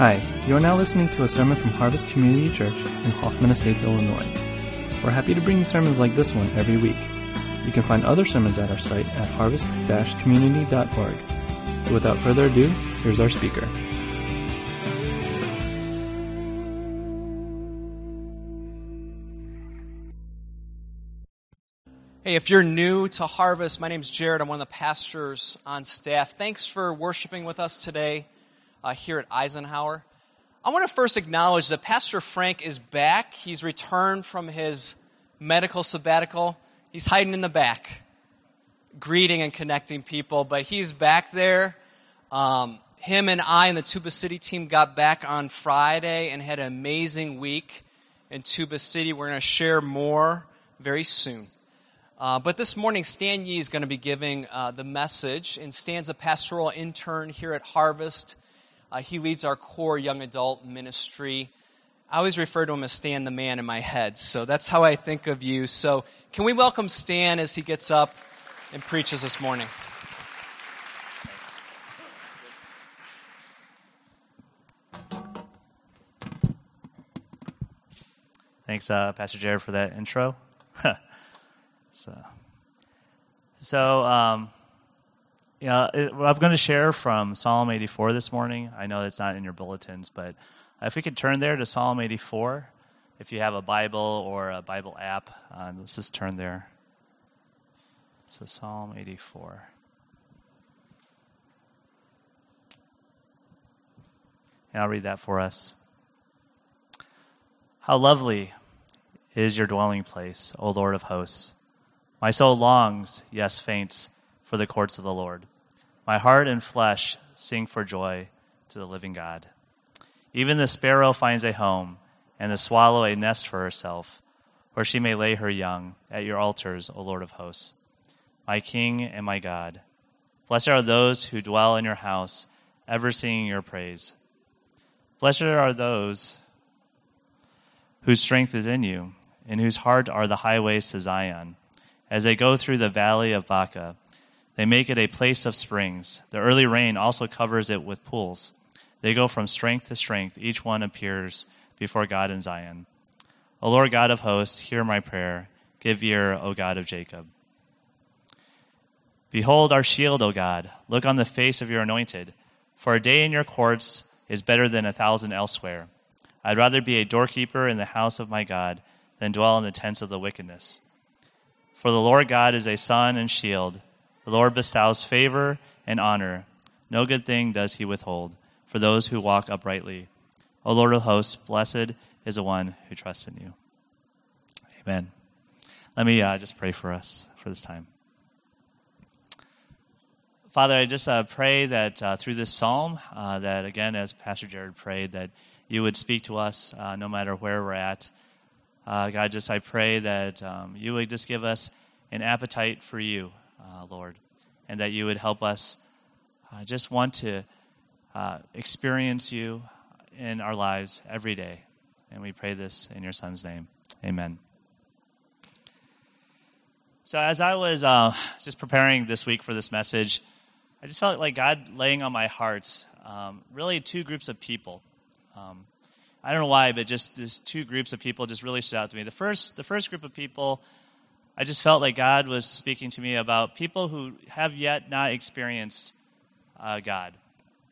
Hi, you are now listening to a sermon from Harvest Community Church in Hoffman Estates, Illinois. We're happy to bring you sermons like this one every week. You can find other sermons at our site at harvest-community.org. So without further ado, here's our speaker. Hey, if you're new to Harvest, my name's Jared. I'm one of the pastors on staff. Thanks for worshiping with us today uh, here at Eisenhower. I want to first acknowledge that Pastor Frank is back. He's returned from his medical sabbatical. He's hiding in the back, greeting and connecting people, but he's back there. Um, him and I and the Tuba City team got back on Friday and had an amazing week in Tuba City. We're going to share more very soon. Uh, but this morning, Stan Yee is going to be giving uh, the message, and Stan's a pastoral intern here at Harvest. Uh, he leads our core young adult ministry. I always refer to him as Stan the man in my head, so that's how I think of you. So, can we welcome Stan as he gets up and preaches this morning? Thanks, uh, Pastor Jared, for that intro. so, so um, yeah, it, I'm going to share from Psalm 84 this morning. I know it's not in your bulletins, but if we could turn there to Psalm 84, if you have a Bible or a Bible app, uh, let's just turn there. So, Psalm 84. And I'll read that for us. How lovely is your dwelling place, O Lord of hosts! My soul longs, yes, faints, for the courts of the Lord. My heart and flesh sing for joy to the living God. Even the sparrow finds a home, and the swallow a nest for herself, where she may lay her young at your altars, O Lord of hosts. My King and my God. Blessed are those who dwell in your house, ever singing your praise. Blessed are those whose strength is in you, in whose heart are the highways to Zion. As they go through the valley of Baca, they make it a place of springs. The early rain also covers it with pools. They go from strength to strength. Each one appears before God in Zion. O Lord God of hosts, hear my prayer. Give ear, O God of Jacob. Behold our shield, O God. Look on the face of your anointed. For a day in your courts is better than a thousand elsewhere. I'd rather be a doorkeeper in the house of my God than dwell in the tents of the wickedness. For the Lord God is a sun and shield. The Lord bestows favor and honor. No good thing does he withhold for those who walk uprightly. O Lord of hosts, blessed is the one who trusts in you. Amen. Let me uh, just pray for us for this time. Father, I just uh, pray that uh, through this psalm, uh, that again, as Pastor Jared prayed, that you would speak to us uh, no matter where we're at. Uh, God, just I pray that um, you would just give us an appetite for you, uh, Lord, and that you would help us uh, just want to uh, experience you in our lives every day. And we pray this in your Son's name. Amen. So, as I was uh, just preparing this week for this message, I just felt like God laying on my heart um, really two groups of people. Um, I don't know why, but just these two groups of people just really stood out to me. The first, the first group of people I just felt like God was speaking to me about people who have yet not experienced uh, God.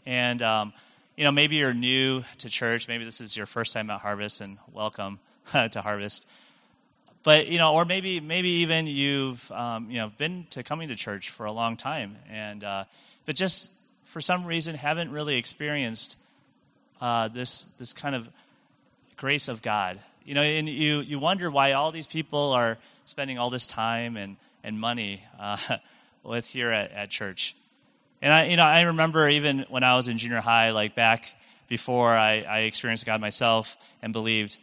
And, um, you know, maybe you're new to church. Maybe this is your first time at Harvest, and welcome to Harvest. But, you know, or maybe, maybe even you've, um, you know, been to coming to church for a long time. And, uh, but just for some reason haven't really experienced uh, this, this kind of grace of God. You know, and you, you wonder why all these people are spending all this time and, and money uh, with here at, at church. And I, you know, I remember even when I was in junior high, like back before I, I experienced God myself and believed,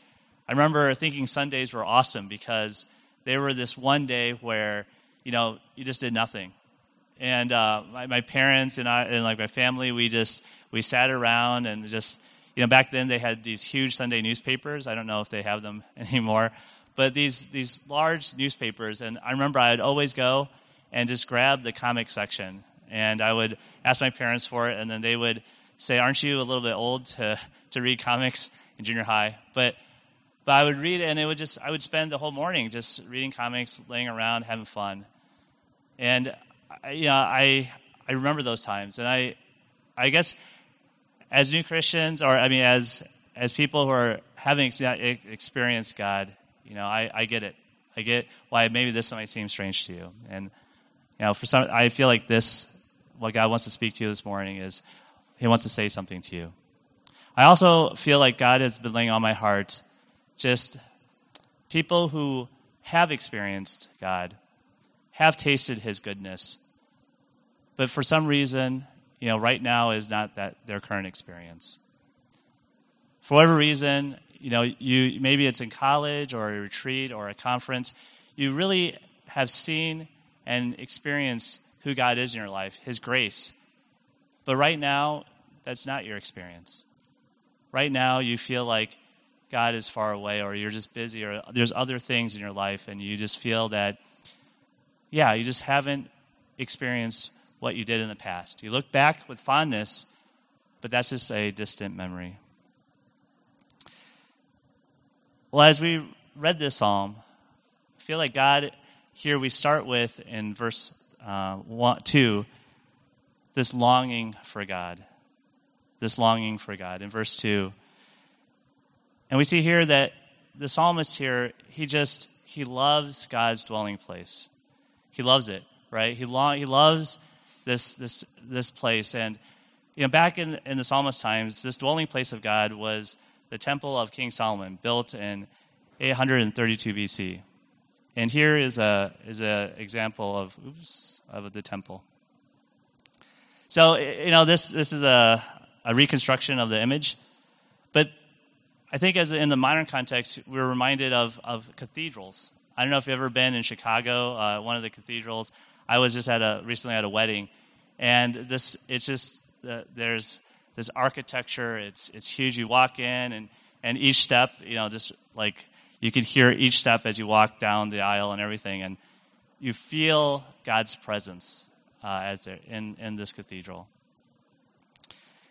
I remember thinking Sundays were awesome because they were this one day where, you know, you just did nothing. And uh, my, my parents and I and like my family, we just we sat around and just you know back then they had these huge Sunday newspapers. I don't know if they have them anymore, but these these large newspapers, and I remember I'd always go and just grab the comic section, and I would ask my parents for it, and then they would say, Aren't you a little bit old to, to read comics in junior high? But but I would read and it would just I would spend the whole morning just reading comics, laying around, having fun. And I, you know, I I remember those times and I I guess as new Christians or I mean as as people who are having experienced God, you know, I, I get it. I get why maybe this might seem strange to you. And you know, for some I feel like this what God wants to speak to you this morning is he wants to say something to you. I also feel like God has been laying on my heart just people who have experienced God, have tasted his goodness, but for some reason, you know, right now is not that their current experience. For whatever reason, you know, you maybe it's in college or a retreat or a conference, you really have seen and experienced who God is in your life, his grace. But right now, that's not your experience. Right now, you feel like God is far away or you're just busy or there's other things in your life and you just feel that, yeah, you just haven't experienced what you did in the past. You look back with fondness, but that's just a distant memory. Well, as we read this psalm, I feel like God, here we start with in verse uh, one, 2, this longing for God. This longing for God. In verse 2, and we see here that the psalmist here, he just, he loves God's dwelling place. He loves it, right? He, long, he loves this, this, this place. And, you know, back in, in the psalmist times, this dwelling place of God was the temple of King Solomon, built in 832 BC. And here is a is an example of oops of the temple. So you know this this is a, a reconstruction of the image, but I think as in the modern context, we're reminded of, of cathedrals. I don't know if you've ever been in Chicago, uh, one of the cathedrals. I was just at a recently at a wedding, and this it's just uh, there's this architecture. It's it's huge. You walk in, and and each step, you know, just like you can hear each step as you walk down the aisle and everything, and you feel God's presence uh, as in in this cathedral.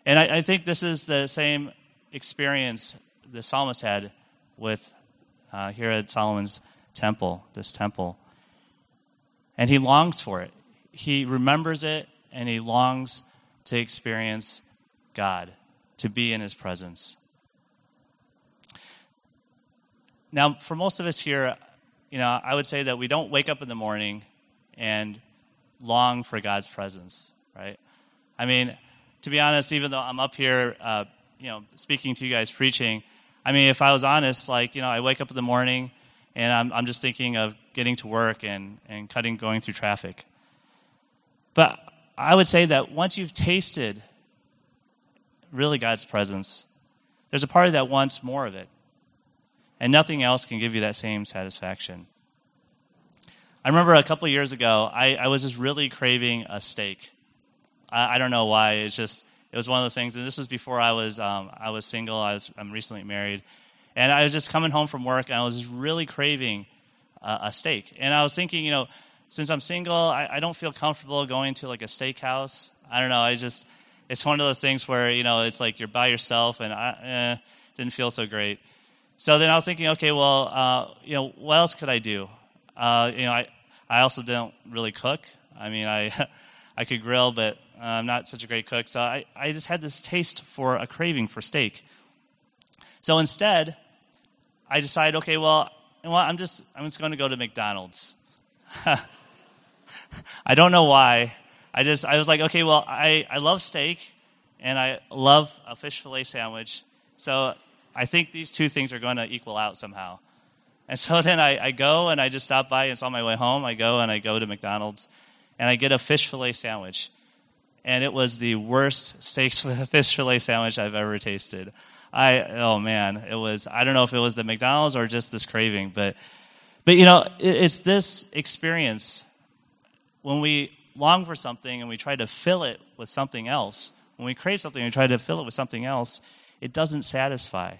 And I, I think this is the same experience the psalmist had with uh, here at Solomon's temple, this temple. And he longs for it. He remembers it and he longs to experience God, to be in his presence. Now, for most of us here, you know, I would say that we don't wake up in the morning and long for God's presence, right? I mean, to be honest, even though I'm up here, uh, you know, speaking to you guys, preaching, I mean, if I was honest, like, you know, I wake up in the morning and I'm, I'm just thinking of getting to work and, and cutting, going through traffic. But I would say that once you've tasted really God's presence, there's a part of that wants more of it. And nothing else can give you that same satisfaction. I remember a couple years ago, I, I was just really craving a steak. I, I don't know why. It's just, it was one of those things, and this was before I was um, I was single. I was I'm recently married, and I was just coming home from work, and I was just really craving uh, a steak. And I was thinking, you know, since I'm single, I, I don't feel comfortable going to like a steakhouse. I don't know. I just it's one of those things where you know it's like you're by yourself, and I eh, didn't feel so great. So then I was thinking, okay, well, uh, you know, what else could I do? Uh, you know, I I also don't really cook. I mean, I I could grill, but I'm not such a great cook, so I, I just had this taste for a craving for steak. So instead, I decided, okay, well, you know I'm just I'm just going to go to McDonald's. I don't know why. I just I was like, okay, well, I, I love steak and I love a fish fillet sandwich. So I think these two things are going to equal out somehow. And so then I, I go and I just stop by and it's on my way home. I go and I go to McDonald's and I get a fish fillet sandwich and it was the worst steak fish fillet sandwich I've ever tasted. I oh man, it was I don't know if it was the McDonald's or just this craving, but but you know, it's this experience when we long for something and we try to fill it with something else. When we crave something and we try to fill it with something else, it doesn't satisfy.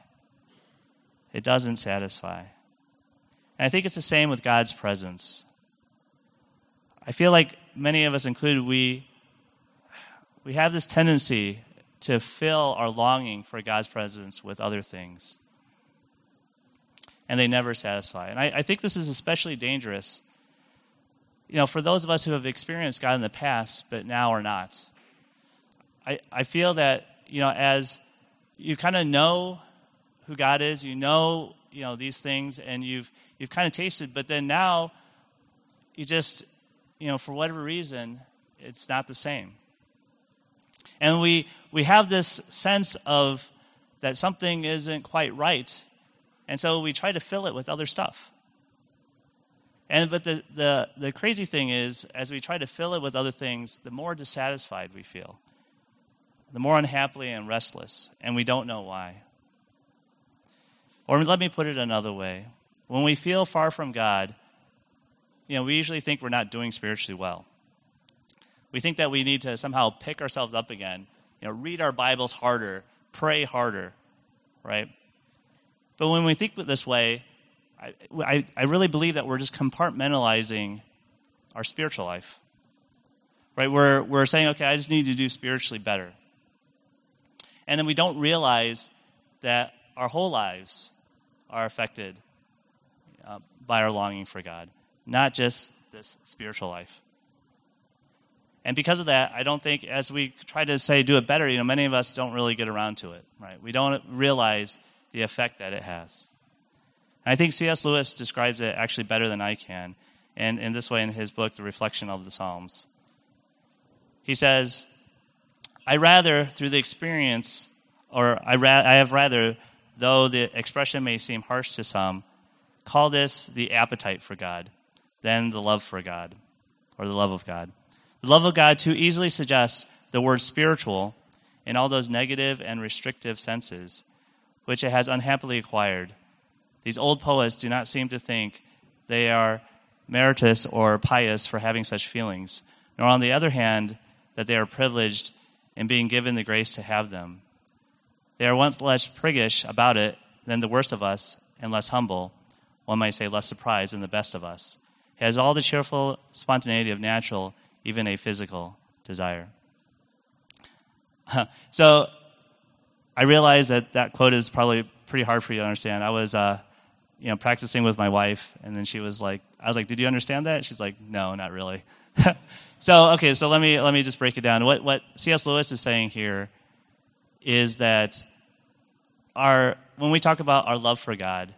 It doesn't satisfy. And I think it's the same with God's presence. I feel like many of us included, we we have this tendency to fill our longing for God's presence with other things. And they never satisfy. And I, I think this is especially dangerous, you know, for those of us who have experienced God in the past, but now are not. I, I feel that, you know, as you kind of know who God is, you know, you know, these things, and you've you've kind of tasted, but then now you just, you know, for whatever reason, it's not the same. And we, we have this sense of that something isn't quite right. And so we try to fill it with other stuff. And but the, the, the crazy thing is, as we try to fill it with other things, the more dissatisfied we feel, the more unhappy and restless, and we don't know why. Or let me put it another way. When we feel far from God, you know, we usually think we're not doing spiritually well. We think that we need to somehow pick ourselves up again, you know, read our Bibles harder, pray harder, right? But when we think this way, I, I, really believe that we're just compartmentalizing our spiritual life. Right? We're, we're saying, okay, I just need to do spiritually better. And then we don't realize that our whole lives are affected uh, by our longing for God not just this spiritual life. And because of that, I don't think as we try to say do it better, you know, many of us don't really get around to it, right? We don't realize the effect that it has. And I think C.S. Lewis describes it actually better than I can, and in this way in his book, The Reflection of the Psalms. He says, I rather, through the experience, or I, ra- I have rather, though the expression may seem harsh to some, call this the appetite for God than the love for God or the love of God. The love of God too easily suggests the word spiritual in all those negative and restrictive senses, which it has unhappily acquired. These old poets do not seem to think they are meritorious or pious for having such feelings, nor, on the other hand, that they are privileged in being given the grace to have them. They are once less priggish about it than the worst of us, and less humble, one might say less surprised than the best of us He has all the cheerful spontaneity of natural, even a physical desire. so I realize that that quote is probably pretty hard for you to understand. I was, uh, you know, practicing with my wife, and then she was like, I was like, "Did you understand that?" She's like, "No, not really." so okay, so let me let me just break it down. What what C.S. Lewis is saying here is that our when we talk about our love for God,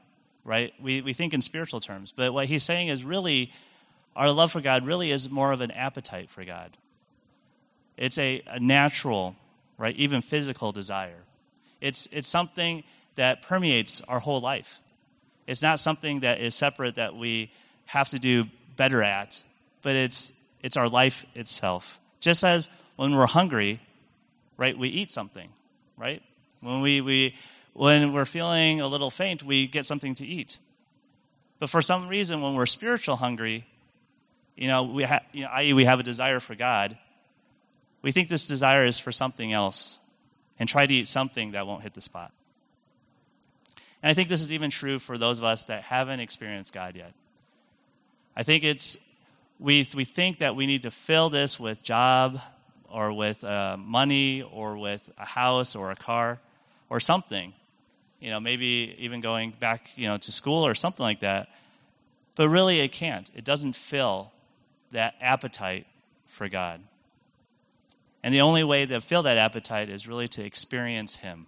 right? We, we think in spiritual terms. But what he's saying is really, our love for God really is more of an appetite for God. It's a, a natural, right, even physical desire. It's, it's something that permeates our whole life. It's not something that is separate that we have to do better at, but it's, it's our life itself. Just as when we're hungry, right, we eat something, right? When we, we when we're feeling a little faint, we get something to eat. But for some reason, when we're spiritual hungry, you know, we ha- you know, i.e., we have a desire for God, we think this desire is for something else and try to eat something that won't hit the spot. And I think this is even true for those of us that haven't experienced God yet. I think it's, we, we think that we need to fill this with job or with uh, money or with a house or a car or something you know, maybe even going back, you know, to school or something like that. But really, it can't. It doesn't fill that appetite for God. And the only way to fill that appetite is really to experience Him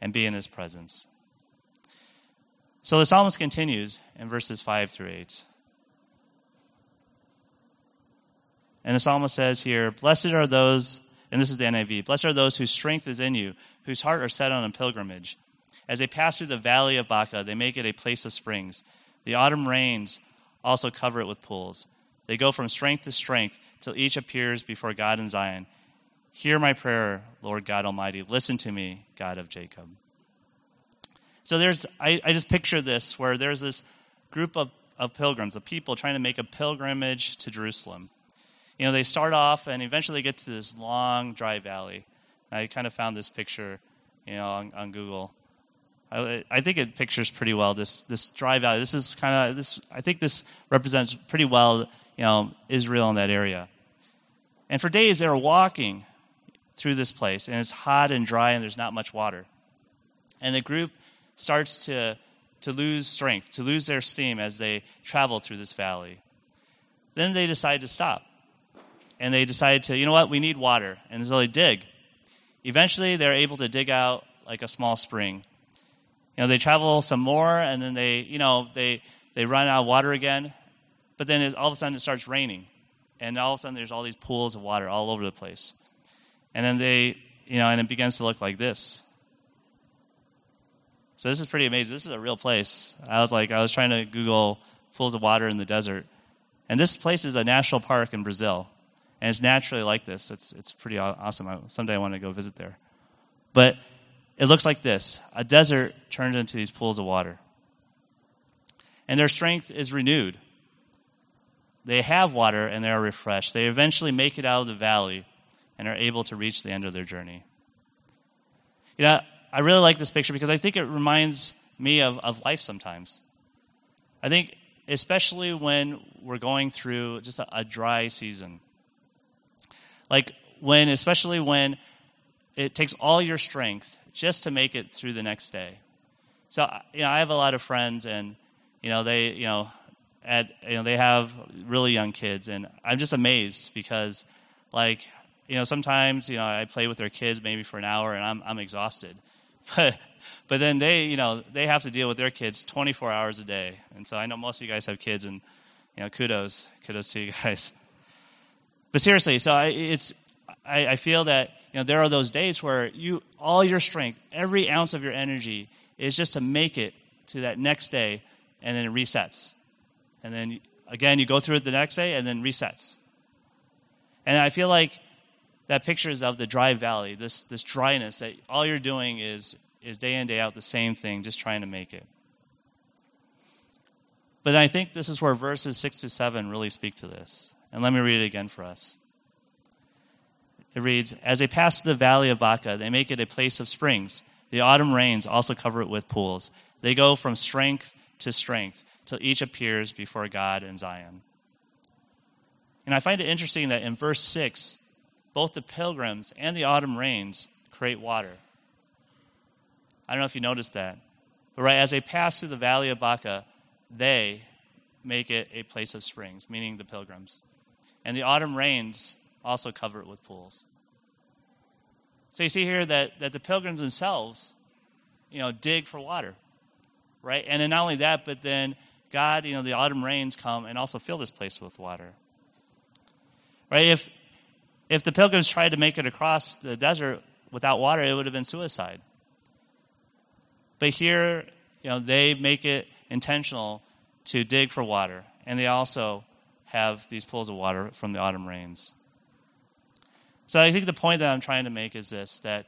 and be in His presence. So the psalmist continues in verses 5 through 8. And the psalmist says here, Blessed are those, and this is the NIV, blessed are those whose strength is in you, whose heart are set on a pilgrimage. As they pass through the valley of Baca, they make it a place of springs. The autumn rains also cover it with pools. They go from strength to strength till each appears before God in Zion. Hear my prayer, Lord God Almighty. Listen to me, God of Jacob. So there's, I, I just picture this where there's this group of, of pilgrims, of people trying to make a pilgrimage to Jerusalem. You know, they start off and eventually get to this long, dry valley. I kind of found this picture, you know, on, on Google. I, I, think it pictures pretty well this this dry valley. This is kind of this. I think this represents pretty well, you know, Israel in that area. And for days they were walking through this place, and it's hot and dry, and there's not much water. And the group starts to, to lose strength, to lose their steam as they travel through this valley. Then they decide to stop. And they decide to, you know what, we need water. And so they dig. Eventually, they're able to dig out like a small spring. You know, they travel some more, and then they, you know, they, they run out of water again. But then it, all of a sudden it starts raining. And all of a sudden there's all these pools of water all over the place. And then they, you know, and it begins to look like this. So this is pretty amazing. This is a real place. I was like, I was trying to Google pools of water in the desert. And this place is a national park in Brazil. And it's naturally like this. It's, it's pretty awesome. I, someday I want to go visit there. But it looks like this a desert turned into these pools of water. And their strength is renewed. They have water and they are refreshed. They eventually make it out of the valley and are able to reach the end of their journey. You know, I really like this picture because I think it reminds me of, of life sometimes. I think, especially when we're going through just a, a dry season. Like, when, especially when it takes all your strength just to make it through the next day. So, you know, I have a lot of friends, and you know, they, you know, at, you know, they have really young kids, and I'm just amazed because, like, you know, sometimes, you know, I play with their kids maybe for an hour, and I'm I'm exhausted, but but then they, you know, they have to deal with their kids 24 hours a day, and so I know most of you guys have kids, and you know, kudos, kudos to you guys. But seriously, so I, it's I, I feel that you know, there are those days where you, all your strength, every ounce of your energy is just to make it to that next day, and then it resets. And then again, you go through it the next day, and then resets. And I feel like that picture is of the dry valley, this, this dryness that all you're doing is, is day in, day out the same thing, just trying to make it. But I think this is where verses 6 to 7 really speak to this. And let me read it again for us. It reads As they pass the valley of Baca, they make it a place of springs. The autumn rains also cover it with pools. They go from strength to strength till each appears before God in Zion. And I find it interesting that in verse 6, both the pilgrims and the autumn rains create water. I don't know if you noticed that. But right, as they pass through the valley of Baca, they make it a place of springs, meaning the pilgrims. And the autumn rains also cover it with pools. So you see here that, that the pilgrims themselves, you know, dig for water, right? And then not only that, but then God, you know, the autumn rains come and also fill this place with water. Right? If if the pilgrims tried to make it across the desert without water, it would have been suicide. But here, you know, they make it intentional to dig for water, and they also have these pools of water from the autumn rains. So I think the point that I'm trying to make is this that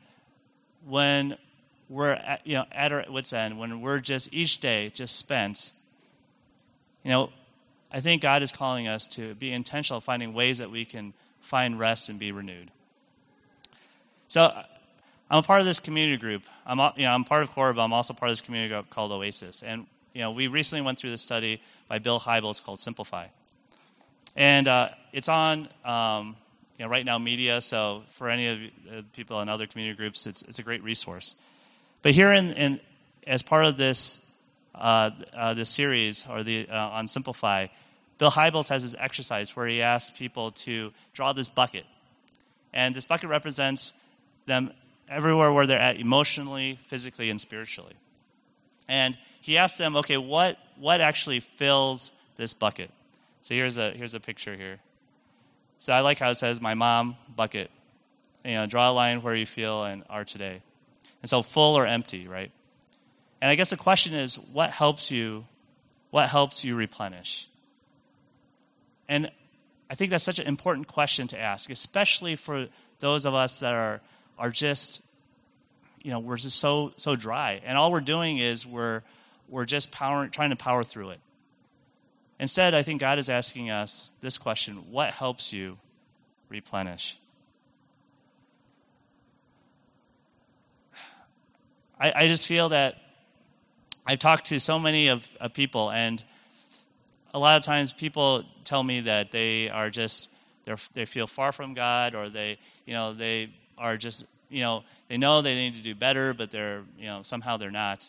when we're at, you know, at our wits' end, when we're just each day just spent, you know, I think God is calling us to be intentional, finding ways that we can find rest and be renewed. So I'm a part of this community group. I'm, you know, I'm part of Core, but I'm also part of this community group called Oasis. And you know, we recently went through this study by Bill Hybels called Simplify. And uh, it's on um, you know, RightNow Media. So for any of the people in other community groups, it's, it's a great resource. But here in, in as part of this uh, uh, this series or the uh, on Simplify, Bill Hybels has this exercise where he asks people to draw this bucket, and this bucket represents them everywhere where they're at emotionally, physically, and spiritually. And he asks them, okay, what what actually fills this bucket? So here's a here's a picture here. So I like how it says, my mom, bucket. You know, draw a line where you feel and are today. And so full or empty, right? And I guess the question is, what helps you, what helps you replenish? And I think that's such an important question to ask, especially for those of us that are, are just, you know, we're just so, so dry. And all we're doing is we're, we're just powering, trying to power through it. Instead, I think God is asking us this question what helps you replenish? I, I just feel that I've talked to so many of, of people, and a lot of times people tell me that they are just they feel far from God, or they you know they are just, you know, they know they need to do better, but they're, you know, somehow they're not.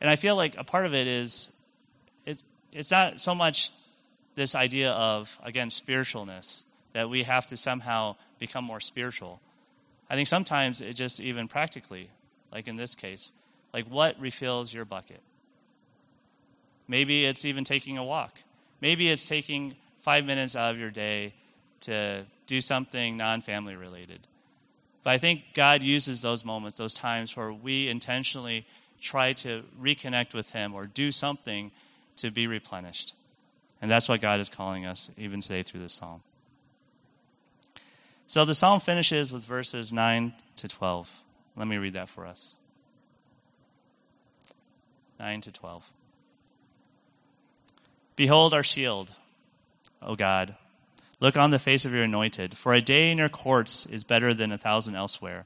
And I feel like a part of it is it's, it's not so much this idea of, again, spiritualness, that we have to somehow become more spiritual. I think sometimes it just even practically, like in this case, like what refills your bucket? Maybe it's even taking a walk. Maybe it's taking five minutes out of your day to do something non family related. But I think God uses those moments, those times where we intentionally try to reconnect with Him or do something to be replenished. And that's what God is calling us even today through this psalm. So the psalm finishes with verses 9 to 12. Let me read that for us. 9 to 12. Behold our shield, O God. Look on the face of your anointed, for a day in your courts is better than a thousand elsewhere.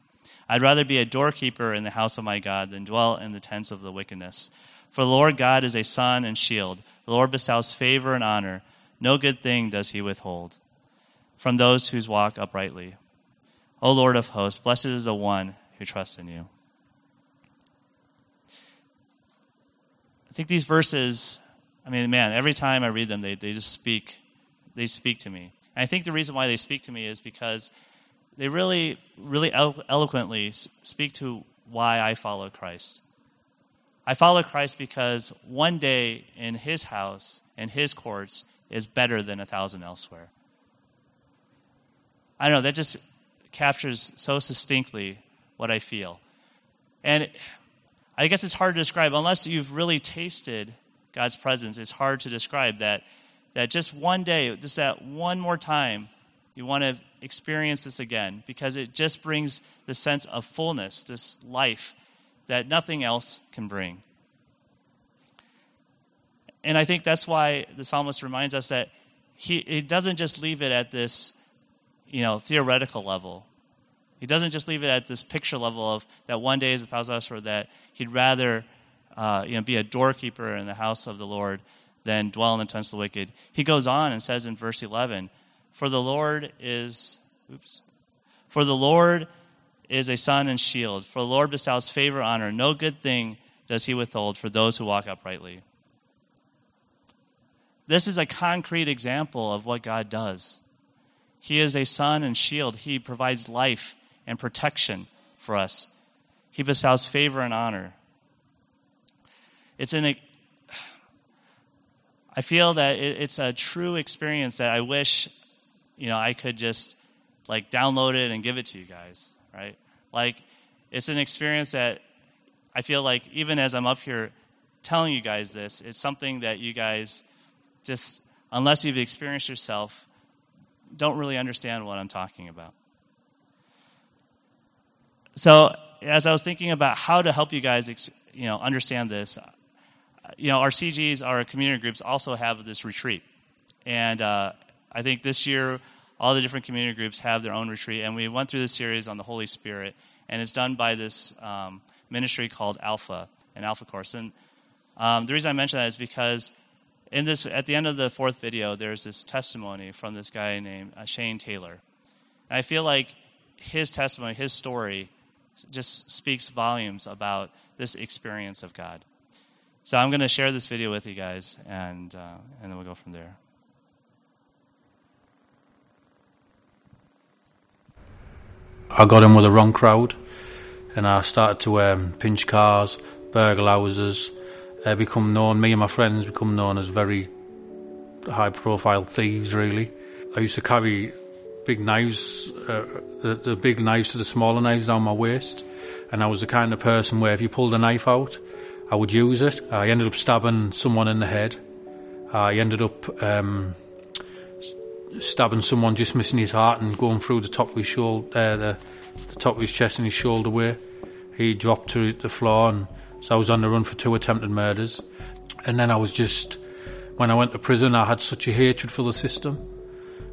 I'd rather be a doorkeeper in the house of my God than dwell in the tents of the wickedness. For the Lord God is a sun and shield. The Lord bestows favor and honor. No good thing does he withhold from those whose walk uprightly. O Lord of hosts, blessed is the one who trusts in you. I think these verses, I mean, man, every time I read them, they, they just speak, they speak to me. And I think the reason why they speak to me is because they really, really elo- eloquently speak to why I follow Christ. I follow Christ because one day in his house, in his courts, is better than a thousand elsewhere. I don't know, that just captures so succinctly what I feel. And I guess it's hard to describe unless you've really tasted God's presence. It's hard to describe that that just one day, just that one more time, you want to experience this again because it just brings the sense of fullness, this life that nothing else can bring. And I think that's why the psalmist reminds us that he, he doesn't just leave it at this you know, theoretical level. He doesn't just leave it at this picture level of that one day is a thousand us, or that he'd rather uh, you know, be a doorkeeper in the house of the Lord than dwell in the tents of the wicked. He goes on and says in verse 11, For the Lord is, oops, for the Lord is a sun and shield. For the Lord bestows favor, and honor. No good thing does he withhold for those who walk uprightly. This is a concrete example of what God does. He is a sun and shield. He provides life and protection for us. He bestows favor and honor. It's an I feel that it's a true experience that I wish, you know, I could just like download it and give it to you guys, right? Like it's an experience that I feel like even as I'm up here telling you guys this, it's something that you guys just unless you've experienced yourself don't really understand what I'm talking about. So, as I was thinking about how to help you guys, you know, understand this, you know, our CGs, our community groups, also have this retreat, and uh, I think this year all the different community groups have their own retreat, and we went through this series on the Holy Spirit, and it's done by this um, ministry called Alpha, an Alpha course, and um, the reason I mention that is because in this, at the end of the fourth video, there's this testimony from this guy named uh, Shane Taylor. And I feel like his testimony, his story, just speaks volumes about this experience of God. So I'm going to share this video with you guys, and, uh, and then we'll go from there. I got in with the wrong crowd, and I started to um, pinch cars, burgle houses, uh, become known, me and my friends become known as very high profile thieves, really. I used to carry big knives, uh, the, the big knives to the smaller knives down my waist, and I was the kind of person where if you pulled a knife out, I would use it. I ended up stabbing someone in the head. I ended up um, stabbing someone just missing his heart and going through the top of his shoulder, uh, the, the top of his chest and his shoulder where he dropped to the floor and so I was on the run for two attempted murders. And then I was just, when I went to prison, I had such a hatred for the system.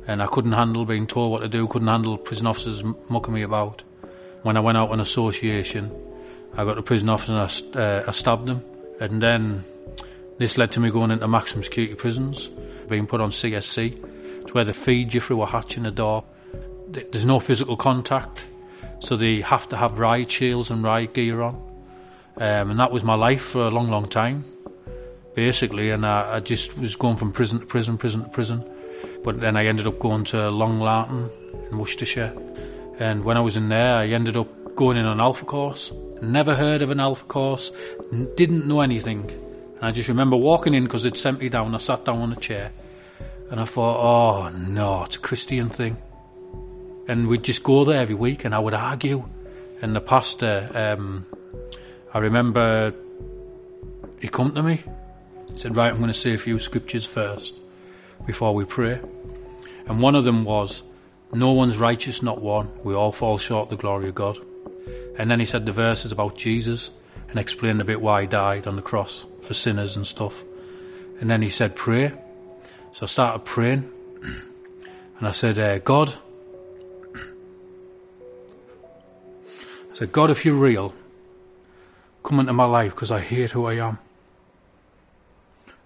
And I couldn't handle being told what to do, couldn't handle prison officers mucking me about. When I went out on association, I got to prison officer and I, uh, I stabbed him. And then this led to me going into maximum security prisons, being put on CSC. It's where they feed you through a hatch in the door. There's no physical contact. so they have to have riot shields and riot gear on. Um, and that was my life for a long, long time, basically. And I, I, just was going from prison to prison, prison to prison. But then I ended up going to Long Lartin in Worcestershire. And when I was in there, I ended up going in an alpha course. Never heard of an alpha course, didn't know anything. And I just remember walking in because it sent me down. I sat down on a chair and I thought, oh no, it's a Christian thing. And we'd just go there every week and I would argue. And the pastor, um, I remember he come to me, said, Right, I'm going to say a few scriptures first before we pray. And one of them was, No one's righteous, not one. We all fall short of the glory of God. And then he said the verses about Jesus and explained a bit why he died on the cross for sinners and stuff. And then he said, Pray. So I started praying. And I said, uh, God, I said, God, if you're real, come into my life because I hate who I am.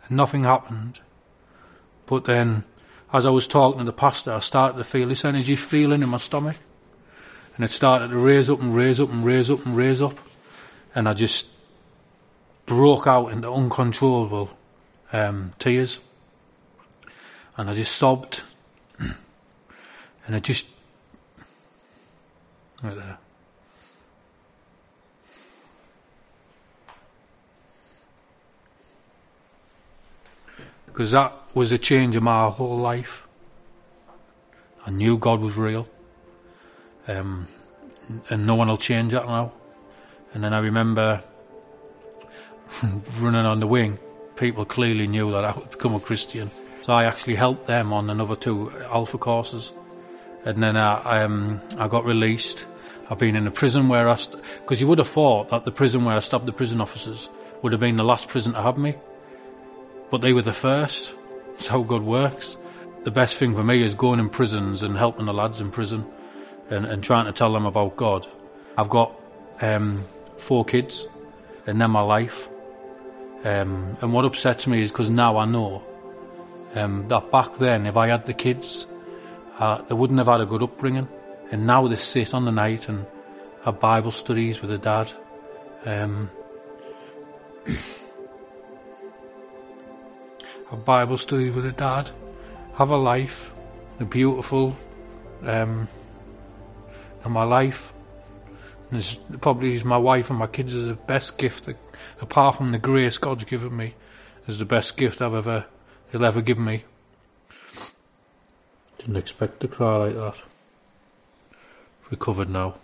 And nothing happened. But then, as I was talking to the pastor, I started to feel this energy feeling in my stomach. And it started to raise up and raise up and raise up and raise up. And I just broke out into uncontrollable um, tears. And I just sobbed. and I just. Right there. Because that was a change in my whole life. I knew God was real. Um, and no one will change that now. And then I remember running on the wing, people clearly knew that I would become a Christian. So I actually helped them on another two Alpha courses. And then I, um, I got released. I've been in a prison where I, because st- you would have thought that the prison where I stabbed the prison officers would have been the last prison to have me. But they were the first. That's how God works. The best thing for me is going in prisons and helping the lads in prison and, and trying to tell them about God. I've got um, four kids and then my life. Um, and what upsets me is because now I know um, that back then, if I had the kids, uh, they wouldn't have had a good upbringing. And now they sit on the night and have Bible studies with their dad. Um, have Bible studies with their dad. Have a life, a beautiful, um, and my life. And probably is my wife and my kids are the best gift, that, apart from the grace God's given me, is the best gift I've ever he'll ever give me. Didn't expect to cry like that. Recovered now.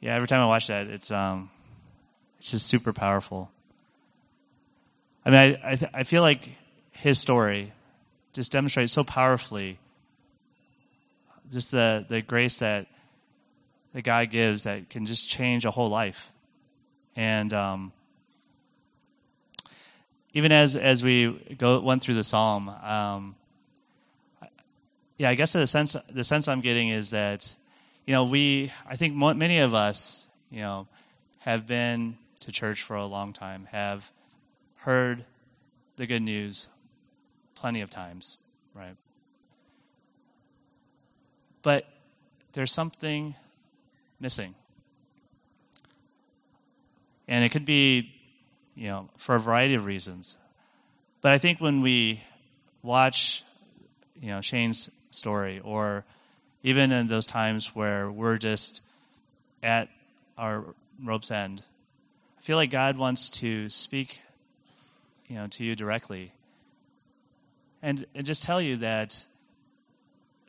Yeah, every time I watch that, it's um, it's just super powerful. I mean, I I, th- I feel like his story just demonstrates so powerfully just the the grace that that God gives that can just change a whole life. And um, even as as we go went through the psalm, um, yeah, I guess the sense the sense I'm getting is that you know we I think many of us you know have been to church for a long time, have heard the good news plenty of times, right? But there's something missing. And it could be, you know, for a variety of reasons. But I think when we watch, you know, Shane's story, or even in those times where we're just at our rope's end, I feel like God wants to speak, you know, to you directly, and, and just tell you that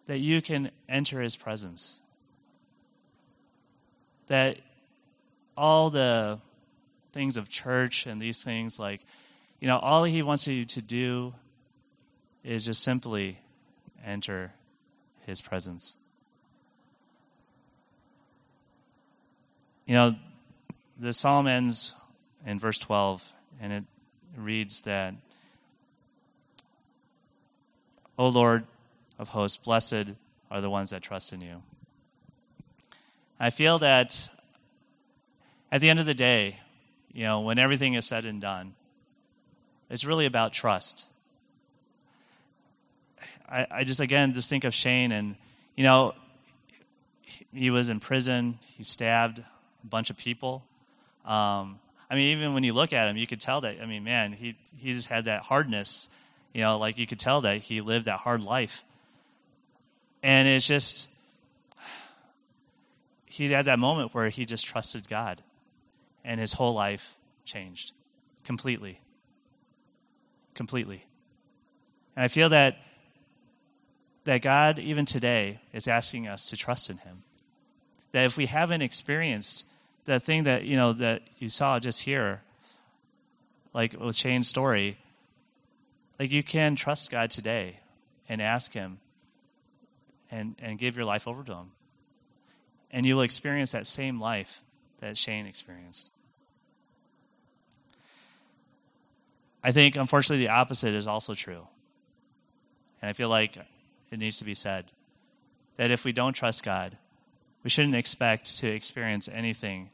that you can enter His presence that all the things of church and these things, like, you know, all he wants you to do is just simply enter his presence. You know, the psalm ends in verse 12, and it reads that, O Lord of hosts, blessed are the ones that trust in you. I feel that at the end of the day, you know, when everything is said and done, It's really about trust. I, I just, again, just think of Shane, and, you know, he was in prison, he stabbed a bunch of people. Um, I mean, even when you look at him, you could tell that, I mean, man, he, he just had that hardness. You know, like you could tell that he lived that hard life. And it's just, he had that moment where he just trusted God, and his whole life changed completely. Completely. And I feel that that God, even today, is asking us to trust in Him. That if we haven't experienced the thing that you know that you saw just here, like with Shane's story, like you can trust God today and ask Him and, and give your life over to Him. And you will experience that same life that Shane experienced. I think, unfortunately, the opposite is also true. And I feel like it needs to be said that if we don't trust God, we shouldn't expect to experience anything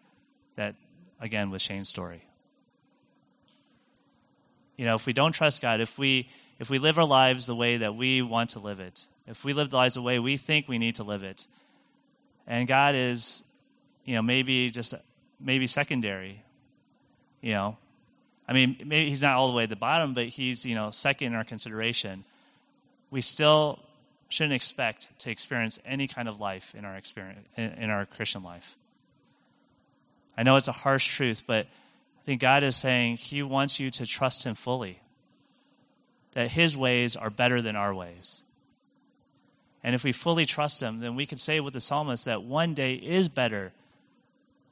that, again, with Shane's story. You know, if we don't trust God, if we if we live our lives the way that we want to live it, if we live the lives the way we think we need to live it, and God is, you know, maybe just maybe secondary, you know, I mean, maybe He's not all the way at the bottom, but He's you know second in our consideration. We still shouldn't expect to experience any kind of life in our experience in our Christian life. I know it's a harsh truth, but I think God is saying He wants you to trust Him fully. That His ways are better than our ways. And if we fully trust Him, then we can say with the psalmist that one day is better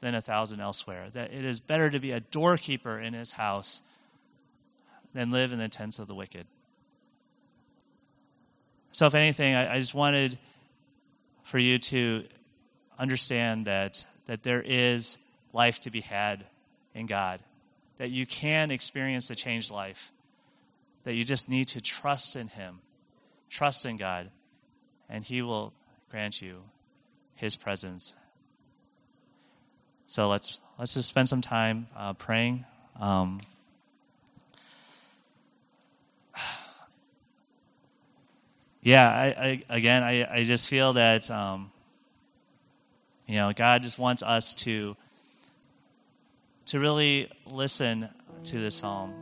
than a thousand elsewhere. That it is better to be a doorkeeper in His house than live in the tents of the wicked. So, if anything, I, I just wanted for you to understand that, that there is life to be had in God, that you can experience a changed life, that you just need to trust in Him, trust in God, and He will grant you His presence. So let's let's just spend some time uh, praying. Um, yeah, I, I, again, I, I just feel that, um, you know, God just wants us to, to really listen to the psalm.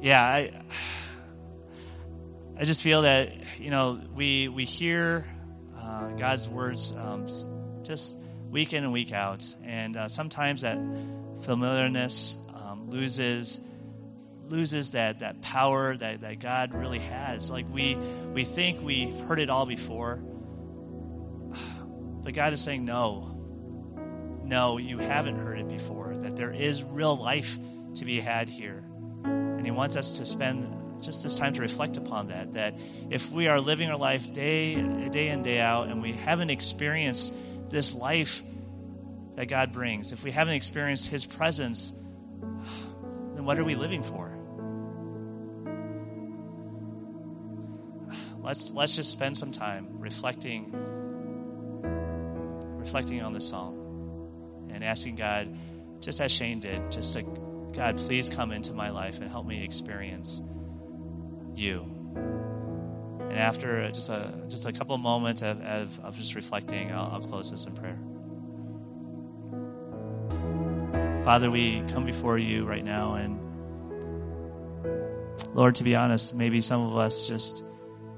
Yeah, I, I just feel that, you know, we, we hear uh, God's words um, just week in and week out. And uh, sometimes that familiarness loses loses that that power that, that God really has. Like we we think we've heard it all before. But God is saying no. No, you haven't heard it before. That there is real life to be had here. And he wants us to spend just this time to reflect upon that. That if we are living our life day day in, day out, and we haven't experienced this life that God brings, if we haven't experienced his presence then what are we living for? Let's, let's just spend some time reflecting, reflecting on this psalm and asking God, just as Shane did, just to, God, please come into my life and help me experience you. And after just a, just a couple moments of, of, of just reflecting, I'll, I'll close this in prayer. Father, we come before you right now, and Lord, to be honest, maybe some of us just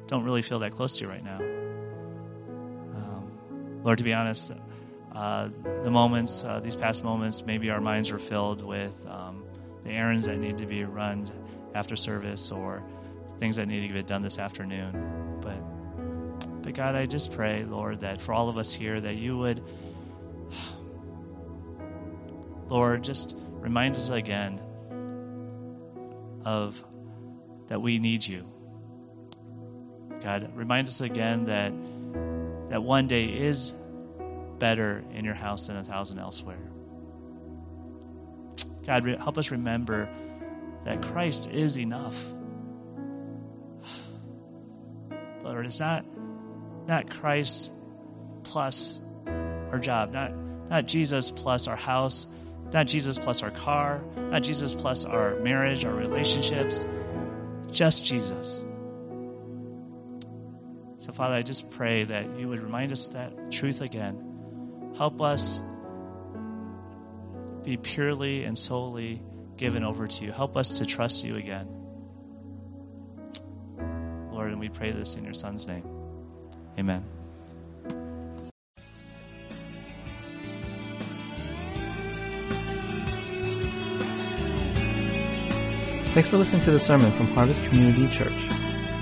don't really feel that close to you right now. Lord, to be honest, uh, the moments, uh, these past moments, maybe our minds were filled with um, the errands that need to be run after service or things that need to get done this afternoon. But, but God, I just pray, Lord, that for all of us here, that you would Lord, just remind us again of that we need you. God, remind us again that that one day is better in your house than a thousand elsewhere. God, help us remember that Christ is enough. Lord, it's not not Christ plus our job, not not Jesus plus our house, not Jesus plus our car, not Jesus plus our marriage, our relationships, just Jesus. So, Father, I just pray that you would remind us that truth again. Help us be purely and solely given over to you. Help us to trust you again. Lord, and we pray this in your Son's name. Amen. Thanks for listening to the sermon from Harvest Community Church.